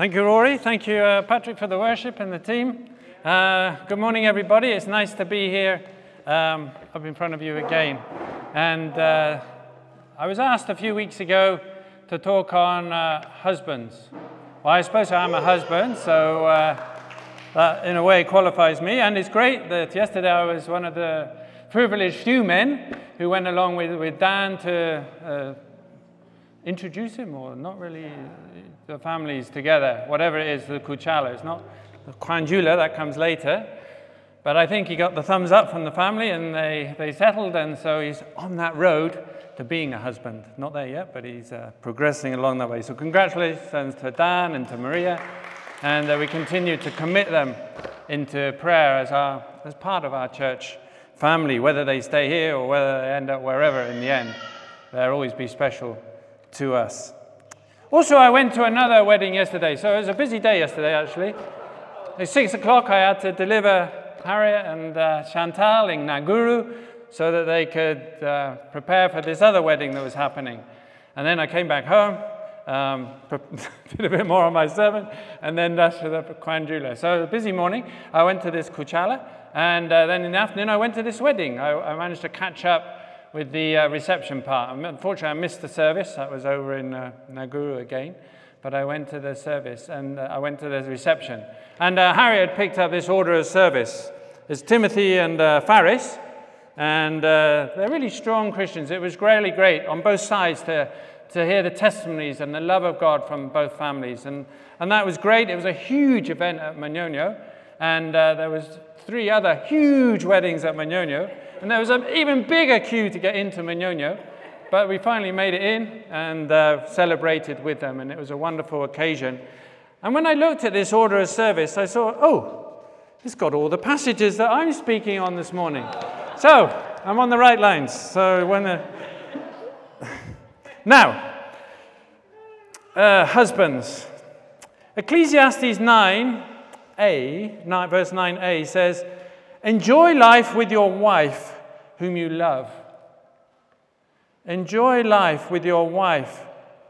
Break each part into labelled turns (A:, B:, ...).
A: Thank you, Rory. Thank you, uh, Patrick, for the worship and the team. Uh, good morning, everybody. It's nice to be here um, up in front of you again. And uh, I was asked a few weeks ago to talk on uh, husbands. Well, I suppose I'm a husband, so uh, that in a way qualifies me. And it's great that yesterday I was one of the privileged few men who went along with, with Dan to uh, introduce him, or not really the families together, whatever it is, the Kukyala. It's not the Kwanjula, that comes later. But I think he got the thumbs up from the family and they, they settled, and so he's on that road to being a husband. Not there yet, but he's uh, progressing along that way. So, congratulations to Dan and to Maria, and uh, we continue to commit them into prayer as, our, as part of our church family, whether they stay here or whether they end up wherever in the end. They'll always be special to us. Also, I went to another wedding yesterday, so it was a busy day yesterday actually. At six o'clock, I had to deliver Harriet and uh, Chantal in Naguru so that they could uh, prepare for this other wedding that was happening. And then I came back home, um, did a bit more on my sermon, and then dashed for the Kwanjula. So, a busy morning. I went to this Kukyala, and uh, then in the afternoon, I went to this wedding. I, I managed to catch up with the uh, reception part. Unfortunately, I missed the service. That was over in uh, Naguru again. But I went to the service and uh, I went to the reception. And uh, Harry had picked up this order of service. It's Timothy and uh, Faris. And uh, they're really strong Christians. It was really great on both sides to, to hear the testimonies and the love of God from both families. And, and that was great. It was a huge event at Munyonyo. And there was three other huge weddings at Munyonyo. And there was an even bigger queue to get into Munyonyo. But we finally made it in and uh, celebrated with them, and it was a wonderful occasion. And when I looked at this order of service, I saw, oh, it's got all the passages that I'm speaking on this morning. So I'm on the right lines. So when the... now, uh, husbands, Ecclesiastes 9a, 9, verse 9a says, Enjoy life with your wife, whom you love. Enjoy life with your wife,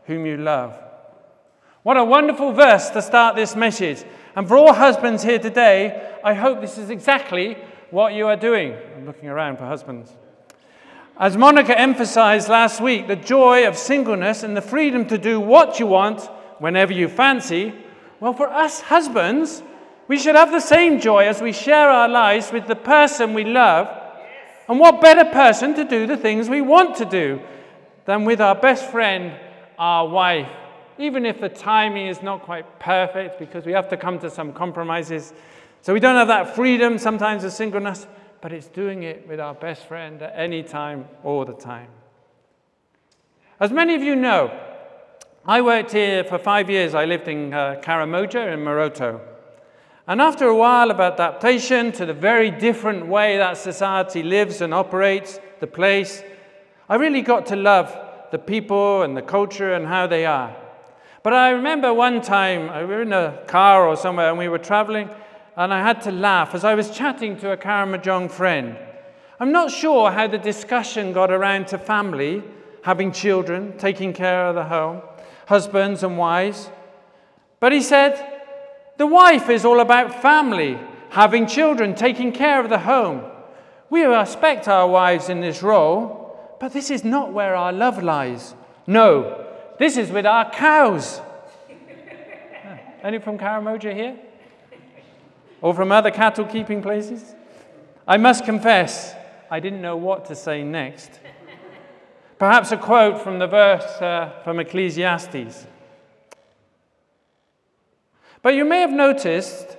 A: whom you love. What a wonderful verse to start this message. And for all husbands here today, I hope this is exactly what you are doing. I'm looking around for husbands. As Monica emphasized last week, the joy of singleness and the freedom to do what you want whenever you fancy. Well, for us husbands, we should have the same joy as we share our lives with the person we love. And what better person to do the things we want to do than with our best friend, our wife? Even if the timing is not quite perfect because we have to come to some compromises. So we don't have that freedom sometimes of singleness, but it's doing it with our best friend at any time, all the time. As many of you know, I worked here for five years. I lived in uh, Karamoja in Moroto. And after a while of adaptation to the very different way that society lives and operates, the place, I really got to love the people and the culture and how they are. But I remember one time, uh, we were in a car or somewhere and we were traveling, and I had to laugh as I was chatting to a Karamojong friend. I'm not sure how the discussion got around to family, having children, taking care of the home, husbands and wives. But he said, the wife is all about family, having children, taking care of the home. We respect our wives in this role, but this is not where our love lies. No, this is with our cows. Any from Karamoja here? Or from other cattle keeping places? I must confess, I didn't know what to say next. Perhaps a quote from the verse uh, from Ecclesiastes. But you may have noticed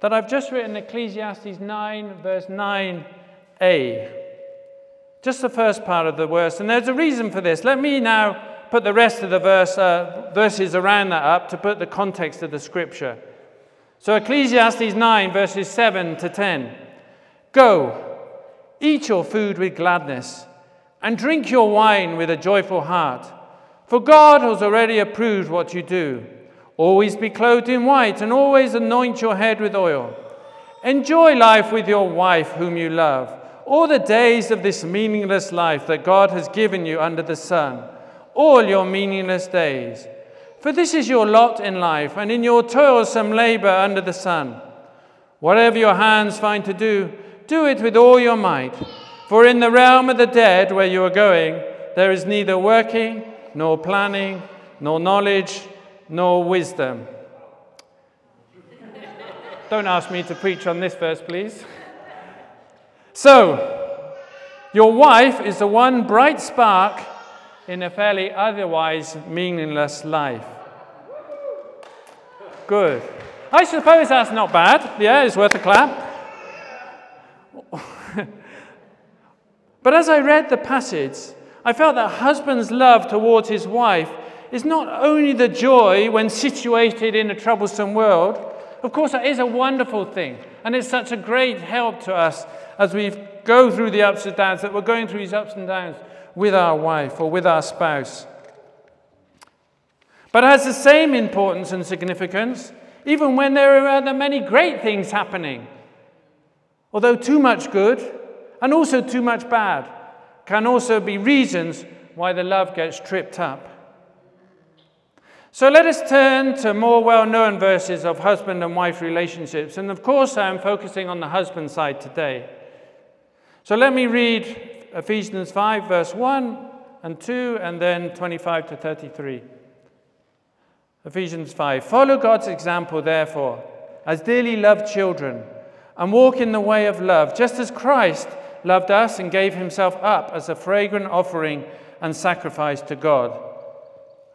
A: that I've just written Ecclesiastes 9, verse 9a. Just the first part of the verse. And there's a reason for this. Let me now put the rest of the verse, uh, verses around that up to put the context of the scripture. So, Ecclesiastes 9, verses 7 to 10. Go, eat your food with gladness, and drink your wine with a joyful heart, for God has already approved what you do. Always be clothed in white and always anoint your head with oil. Enjoy life with your wife, whom you love, all the days of this meaningless life that God has given you under the sun, all your meaningless days. For this is your lot in life, and in your toilsome labor under the sun. Whatever your hands find to do, do it with all your might. For in the realm of the dead, where you are going, there is neither working, nor planning, nor knowledge, nor wisdom. Don't ask me to preach on this verse, please. So, your wife is the one bright spark in a fairly otherwise meaningless life. Good. I suppose that's not bad. Yeah, it's worth a clap. but as I read the passage, I felt that husband's love towards his wife is not only the joy when situated in a troublesome world. Of course, that is a wonderful thing, and it's such a great help to us as we go through the ups and downs, that we're going through these ups and downs with our wife or with our spouse. But it has the same importance and significance even when there are many great things happening. Although too much good and also too much bad can also be reasons why the love gets tripped up. So let us turn to more well known verses of husband and wife relationships. And of course, I'm focusing on the husband side today. So let me read Ephesians 5, verse 1 and 2, and then 25 to 33. Ephesians 5 Follow God's example, therefore, as dearly loved children, and walk in the way of love, just as Christ loved us and gave himself up as a fragrant offering and sacrifice to God.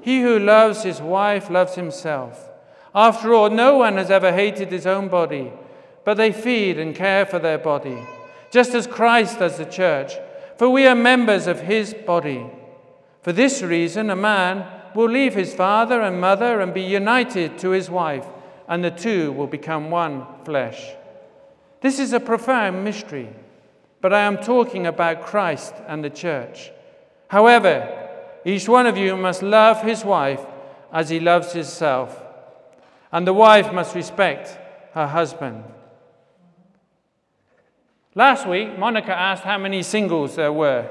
A: He who loves his wife loves himself. After all, no one has ever hated his own body, but they feed and care for their body, just as Christ does the church, for we are members of his body. For this reason, a man will leave his father and mother and be united to his wife, and the two will become one flesh. This is a profound mystery, but I am talking about Christ and the church. However, each one of you must love his wife as he loves himself, and the wife must respect her husband. Last week, Monica asked how many singles there were,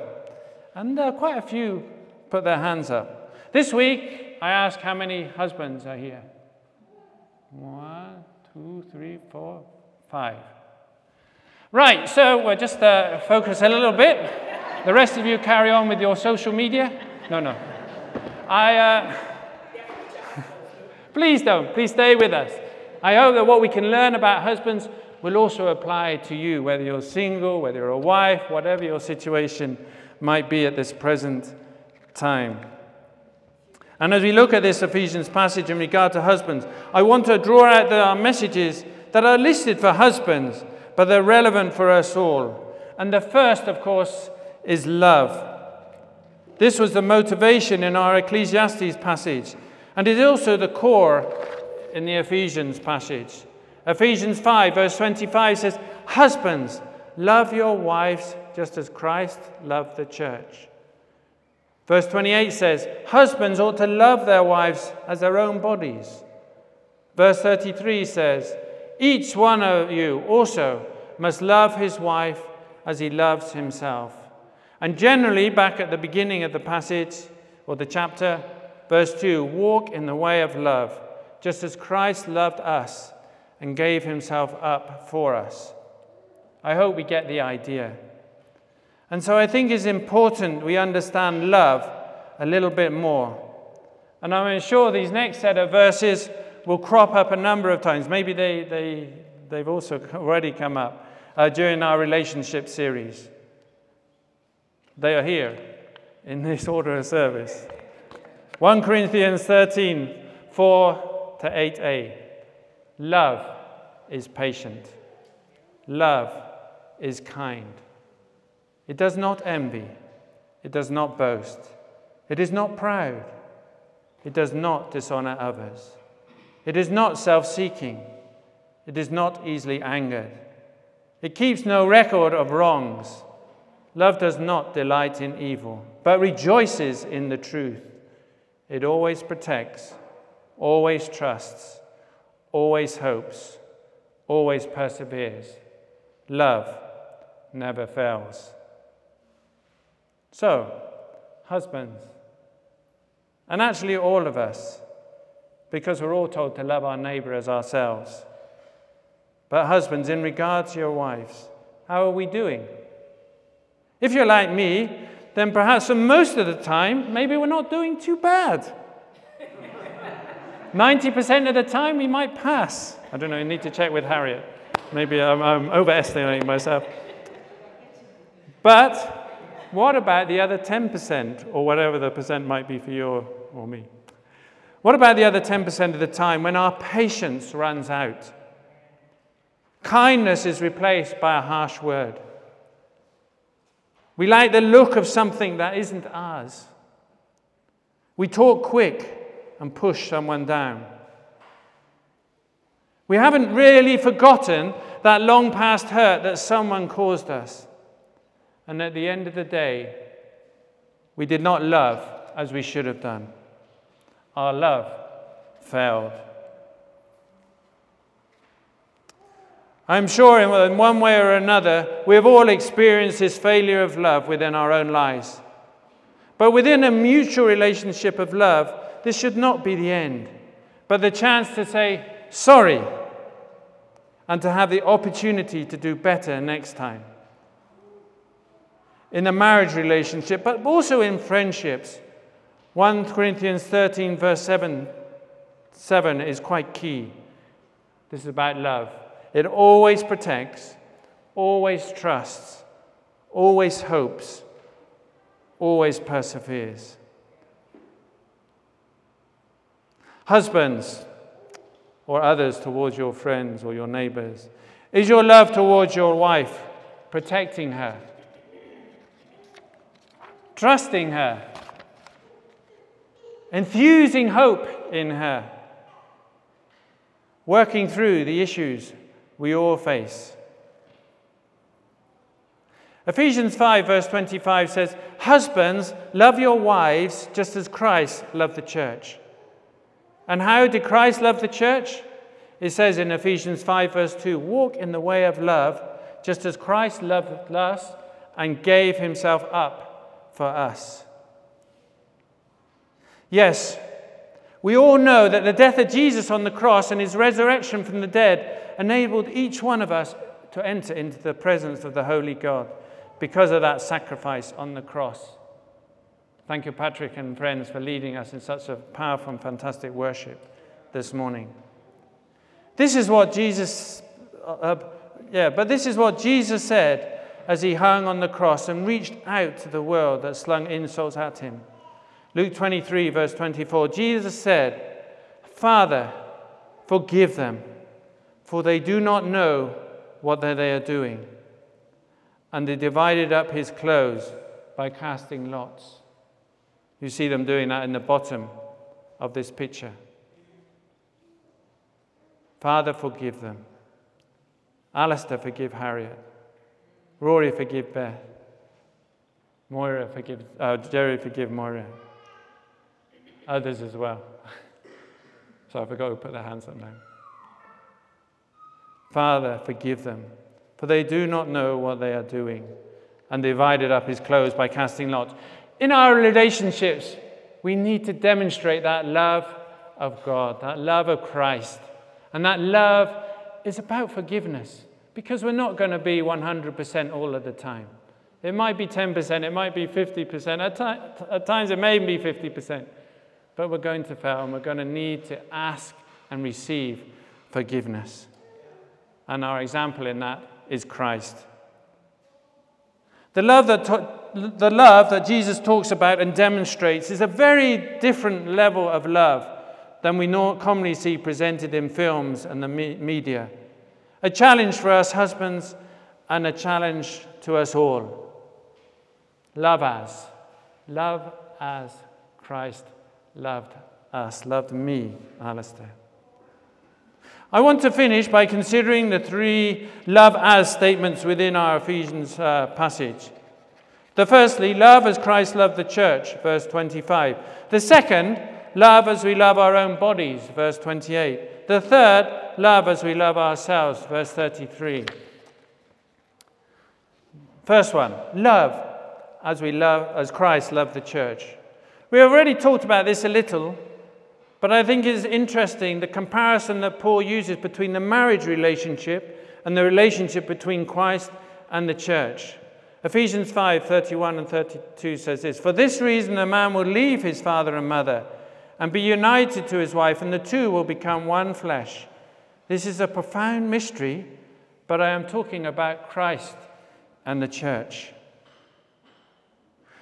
A: and uh, quite a few put their hands up. This week, I asked how many husbands are here. One, two, three, four, five. Right, so we'll just uh, focus a little bit. The rest of you carry on with your social media. No, no. I, uh, please don't. Please stay with us. I hope that what we can learn about husbands will also apply to you, whether you're single, whether you're a wife, whatever your situation might be at this present time. And as we look at this Ephesians passage in regard to husbands, I want to draw out the messages that are listed for husbands, but they're relevant for us all. And the first, of course, is love. This was the motivation in our Ecclesiastes passage, and is also the core in the Ephesians passage. Ephesians 5, verse 25 says, Husbands, love your wives just as Christ loved the church. Verse 28 says, Husbands ought to love their wives as their own bodies. Verse 33 says, Each one of you also must love his wife as he loves himself. And generally, back at the beginning of the passage or the chapter, verse 2 walk in the way of love, just as Christ loved us and gave himself up for us. I hope we get the idea. And so I think it's important we understand love a little bit more. And I'm sure these next set of verses will crop up a number of times. Maybe they, they, they've also already come up uh, during our relationship series. They are here in this order of service. 1 Corinthians 13, 4 to 8a. Love is patient. Love is kind. It does not envy. It does not boast. It is not proud. It does not dishonor others. It is not self seeking. It is not easily angered. It keeps no record of wrongs. Love does not delight in evil, but rejoices in the truth. It always protects, always trusts, always hopes, always perseveres. Love never fails. So, husbands, and actually all of us, because we're all told to love our neighbor as ourselves. But, husbands, in regard to your wives, how are we doing? If you're like me, then perhaps most of the time, maybe we're not doing too bad. 90% of the time, we might pass. I don't know, you need to check with Harriet. Maybe I'm, I'm overestimating myself. But what about the other 10%, or whatever the percent might be for you or me? What about the other 10% of the time when our patience runs out? Kindness is replaced by a harsh word. We like the look of something that isn't ours. We talk quick and push someone down. We haven't really forgotten that long past hurt that someone caused us. And at the end of the day, we did not love as we should have done. Our love failed. I'm sure in one way or another, we have all experienced this failure of love within our own lives. But within a mutual relationship of love, this should not be the end, but the chance to say sorry and to have the opportunity to do better next time. In a marriage relationship, but also in friendships. 1 Corinthians 13, verse 7, 7 is quite key. This is about love. It always protects, always trusts, always hopes, always perseveres. Husbands or others towards your friends or your neighbors, is your love towards your wife protecting her, trusting her, infusing hope in her, working through the issues we all face. Ephesians 5, verse 25 says, Husbands, love your wives just as Christ loved the church. And how did Christ love the church? It says in Ephesians 5, verse 2 Walk in the way of love, just as Christ loved us and gave himself up for us. Yes, we all know that the death of Jesus on the cross and his resurrection from the dead enabled each one of us to enter into the presence of the Holy God because of that sacrifice on the cross. Thank you, Patrick and friends, for leading us in such a powerful and fantastic worship this morning. This is what Jesus, uh, uh, yeah, but this is what Jesus said as he hung on the cross and reached out to the world that slung insults at him. Luke 23, verse 24, Jesus said, Father, forgive them for they do not know what they are doing. And they divided up his clothes by casting lots. You see them doing that in the bottom of this picture. Father, forgive them. Alistair, forgive Harriet. Rory, forgive Beth. Moira, forgive, uh, Jerry, forgive Moira. Others as well. so I forgot to put their hands up now. Father, forgive them, for they do not know what they are doing. And divided up his clothes by casting lots. In our relationships, we need to demonstrate that love of God, that love of Christ. And that love is about forgiveness because we're not going to be 100% all of the time. It might be 10%, it might be 50%, at, t- at times it may be 50%, but we're going to fail and we're going to need to ask and receive forgiveness and our example in that is Christ. The love that, the love that Jesus talks about and demonstrates is a very different level of love than we commonly see presented in films and the me- media. A challenge for us husbands and a challenge to us all. Love as. Love as Christ loved us, loved me, Alistair. I want to finish by considering the three love as statements within our Ephesians uh, passage. The firstly, love as Christ loved the church, verse 25. The second, love as we love our own bodies, verse 28. The third, love as we love ourselves, verse 33. First one, love as we love as Christ loved the church. We already talked about this a little, but I think it's interesting the comparison that Paul uses between the marriage relationship and the relationship between Christ and the church. Ephesians 5 31 and 32 says this For this reason, a man will leave his father and mother and be united to his wife, and the two will become one flesh. This is a profound mystery, but I am talking about Christ and the church.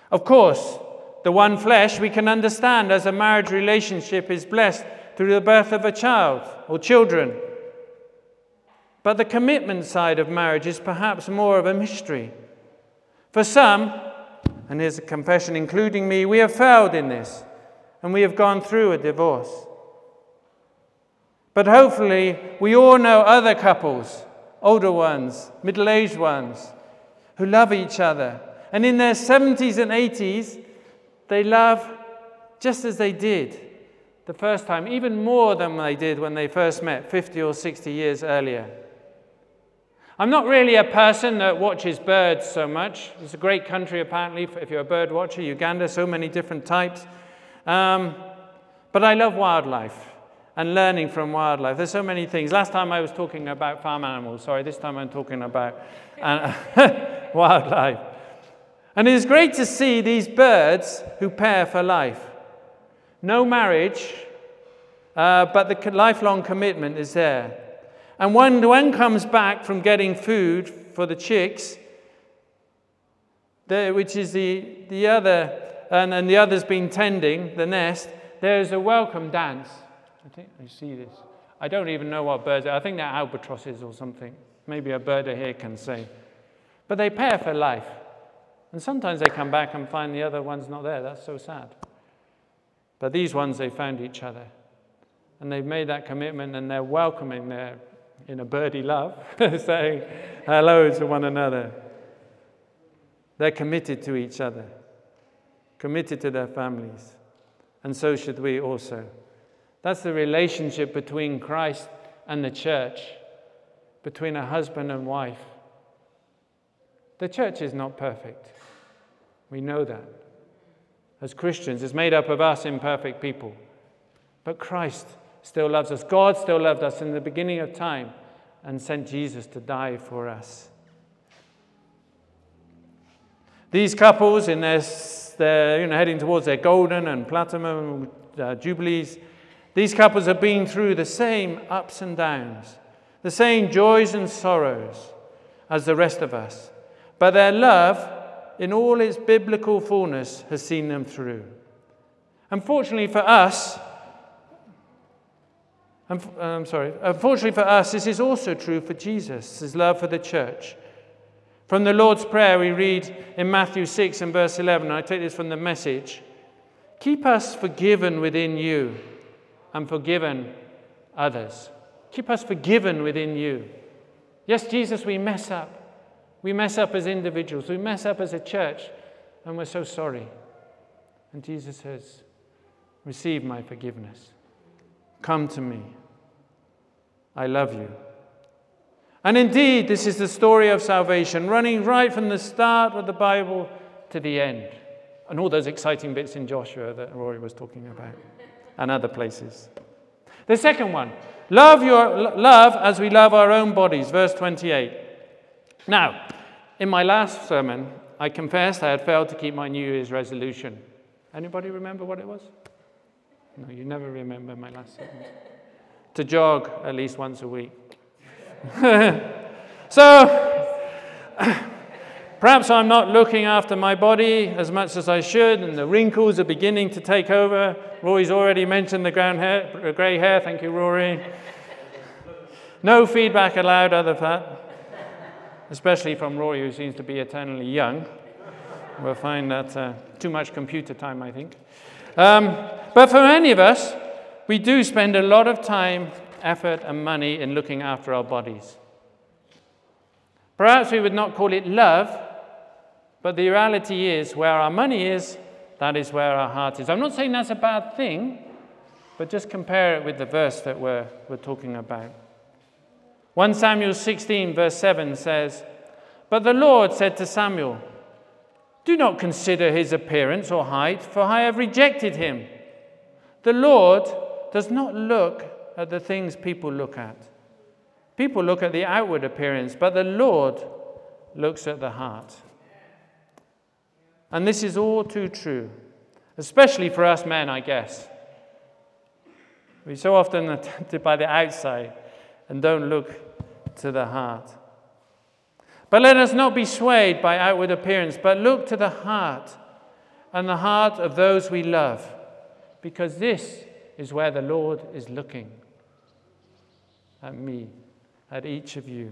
A: Of course, the one flesh we can understand as a marriage relationship is blessed through the birth of a child or children. But the commitment side of marriage is perhaps more of a mystery. For some, and here's a confession including me, we have failed in this and we have gone through a divorce. But hopefully, we all know other couples, older ones, middle aged ones, who love each other. And in their 70s and 80s, they love just as they did the first time, even more than they did when they first met 50 or 60 years earlier. I'm not really a person that watches birds so much. It's a great country, apparently, if you're a bird watcher. Uganda, so many different types. Um, but I love wildlife and learning from wildlife. There's so many things. Last time I was talking about farm animals. Sorry, this time I'm talking about uh, wildlife. And it is great to see these birds who pair for life. No marriage, uh, but the lifelong commitment is there. And when one comes back from getting food for the chicks, the, which is the, the other, and, and the other's been tending the nest, there's a welcome dance. I think I see this. I don't even know what birds are. I think they're albatrosses or something. Maybe a bird here can say. But they pair for life. And sometimes they come back and find the other one's not there. That's so sad. But these ones, they found each other. And they've made that commitment and they're welcoming their, in a birdie love, saying hello to one another. They're committed to each other, committed to their families. And so should we also. That's the relationship between Christ and the church, between a husband and wife. The church is not perfect. We know that. As Christians, it's made up of us imperfect people. But Christ still loves us. God still loved us in the beginning of time and sent Jesus to die for us. These couples, in their, their you know, heading towards their golden and platinum uh, jubilees, these couples have been through the same ups and downs, the same joys and sorrows as the rest of us. But their love in all its biblical fullness, has seen them through. Unfortunately for us, I'm sorry, unfortunately for us, this is also true for Jesus, his love for the church. From the Lord's Prayer, we read in Matthew 6 and verse 11, and I take this from the message Keep us forgiven within you and forgiven others. Keep us forgiven within you. Yes, Jesus, we mess up. We mess up as individuals, we mess up as a church, and we're so sorry. And Jesus says, Receive my forgiveness. Come to me. I love you. And indeed, this is the story of salvation, running right from the start of the Bible to the end. And all those exciting bits in Joshua that Rory was talking about, and other places. The second one love, your, love as we love our own bodies, verse 28. Now, in my last sermon, I confessed I had failed to keep my New Year's resolution. Anybody remember what it was? No, you never remember my last sermon. to jog at least once a week. so, perhaps I'm not looking after my body as much as I should, and the wrinkles are beginning to take over. Rory's already mentioned the hair, grey hair. Thank you, Rory. No feedback allowed other than that especially from Rory, who seems to be eternally young. We'll find that uh, too much computer time, I think. Um, but for many of us, we do spend a lot of time effort and money in looking after our bodies. Perhaps we would not call it love, but the reality is where our money is, that is where our heart is. I'm not saying that's a bad thing, but just compare it with the verse that we're, we're talking about. 1 Samuel 16, verse 7 says, But the Lord said to Samuel, Do not consider his appearance or height, for I have rejected him. The Lord does not look at the things people look at. People look at the outward appearance, but the Lord looks at the heart. And this is all too true, especially for us men, I guess. We so often are tempted by the outside and don't look to the heart. But let us not be swayed by outward appearance, but look to the heart and the heart of those we love, because this is where the Lord is looking at me at each of you.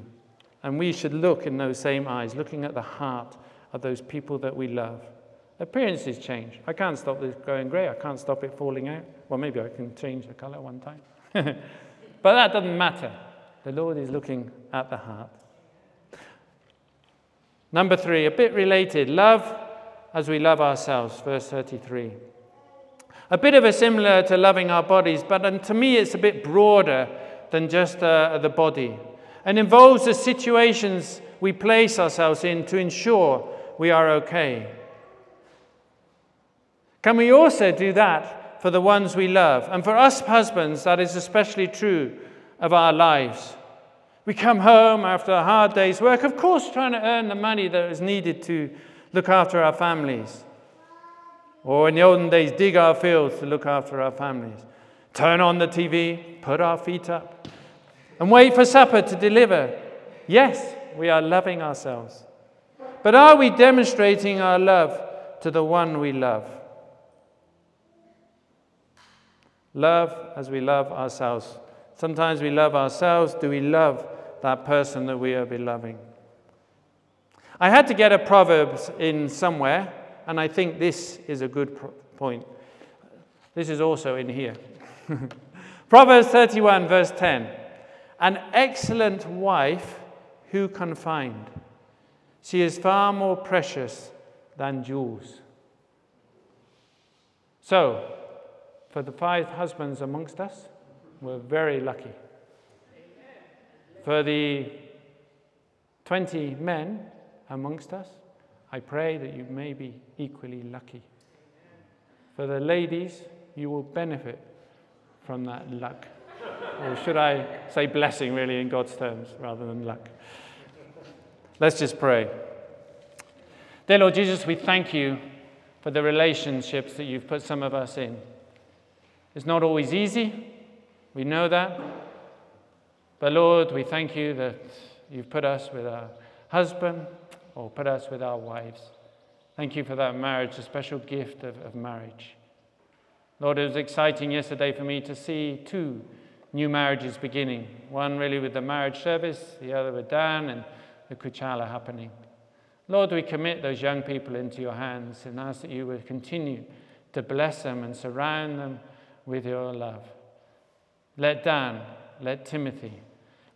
A: And we should look in those same eyes, looking at the heart of those people that we love. Appearances change. I can't stop this going grey. I can't stop it falling out. Well, maybe I can change the colour one time. but that doesn't matter. The Lord is looking at the heart. Number three, a bit related love as we love ourselves, verse 33. A bit of a similar to loving our bodies, but to me it's a bit broader than just uh, the body and involves the situations we place ourselves in to ensure we are okay. Can we also do that for the ones we love? And for us husbands, that is especially true of our lives. We come home after a hard day's work, of course, trying to earn the money that is needed to look after our families. Or in the olden days, dig our fields to look after our families turn on the TV, put our feet up, and wait for supper to deliver. Yes, we are loving ourselves. But are we demonstrating our love to the one we love? Love as we love ourselves. Sometimes we love ourselves. Do we love that person that we are beloving? I had to get a proverb in somewhere, and I think this is a good point. This is also in here. Proverbs 31, verse 10. An excellent wife who can find? She is far more precious than jewels. So, for the five husbands amongst us, we're very lucky. For the 20 men amongst us, I pray that you may be equally lucky. For the ladies, you will benefit from that luck. or should I say blessing, really, in God's terms, rather than luck? Let's just pray. Dear Lord Jesus, we thank you for the relationships that you've put some of us in. It's not always easy, we know that. But Lord, we thank you that you've put us with our husband or put us with our wives. Thank you for that marriage, a special gift of, of marriage. Lord, it was exciting yesterday for me to see two new marriages beginning. One really with the marriage service, the other with Dan and the Kukyala happening. Lord, we commit those young people into your hands and ask that you would continue to bless them and surround them with your love. Let Dan, let Timothy,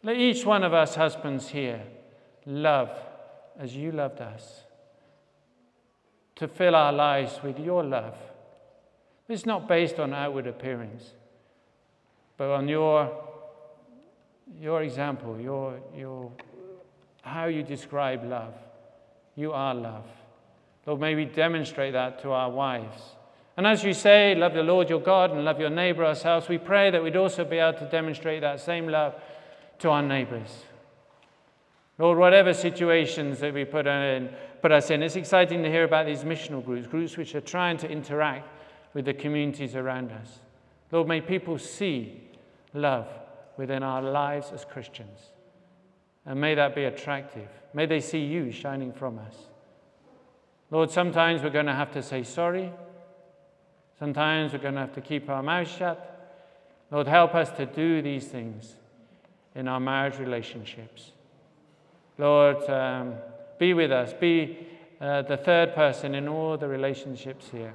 A: let each one of us husbands here love as you loved us, to fill our lives with your love it's not based on outward appearance, but on your, your example, your, your, how you describe love. You are love. Lord, may we demonstrate that to our wives. And as you say, love the Lord your God and love your neighbor ourselves, we pray that we'd also be able to demonstrate that same love to our neighbors. Lord, whatever situations that we put, uh, in, put us in, it's exciting to hear about these missional groups, groups which are trying to interact with the communities around us. Lord, may people see love within our lives as Christians. And may that be attractive. May they see you shining from us. Lord, sometimes we're going to have to say sorry. Sometimes we're going to have to keep our mouths shut. Lord, help us to do these things in our marriage relationships. Lord, um, be with us. Be uh, the third person in all the relationships here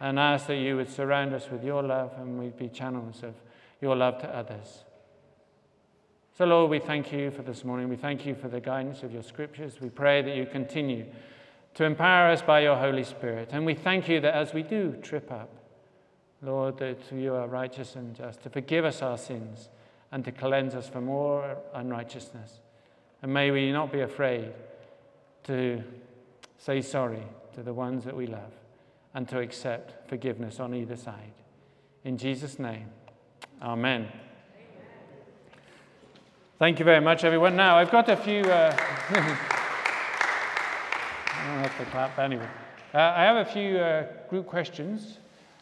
A: and ask that you would surround us with your love and we'd be channels of your love to others. So, Lord, we thank you for this morning. We thank you for the guidance of your scriptures. We pray that you continue to empower us by your Holy Spirit. And we thank you that as we do trip up, Lord, that you are righteous and just to forgive us our sins and to cleanse us from all unrighteousness. And may we not be afraid to say sorry to the ones that we love and to accept forgiveness on either side. In Jesus' name, amen. Thank you very much, everyone. Now, I've got a few. Uh, Clap anyway. Uh, I have a few uh, group questions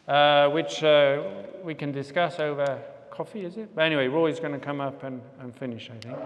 A: uh, which uh, we can discuss over coffee, is it? But anyway, Roy's going to come up and, and finish, I think.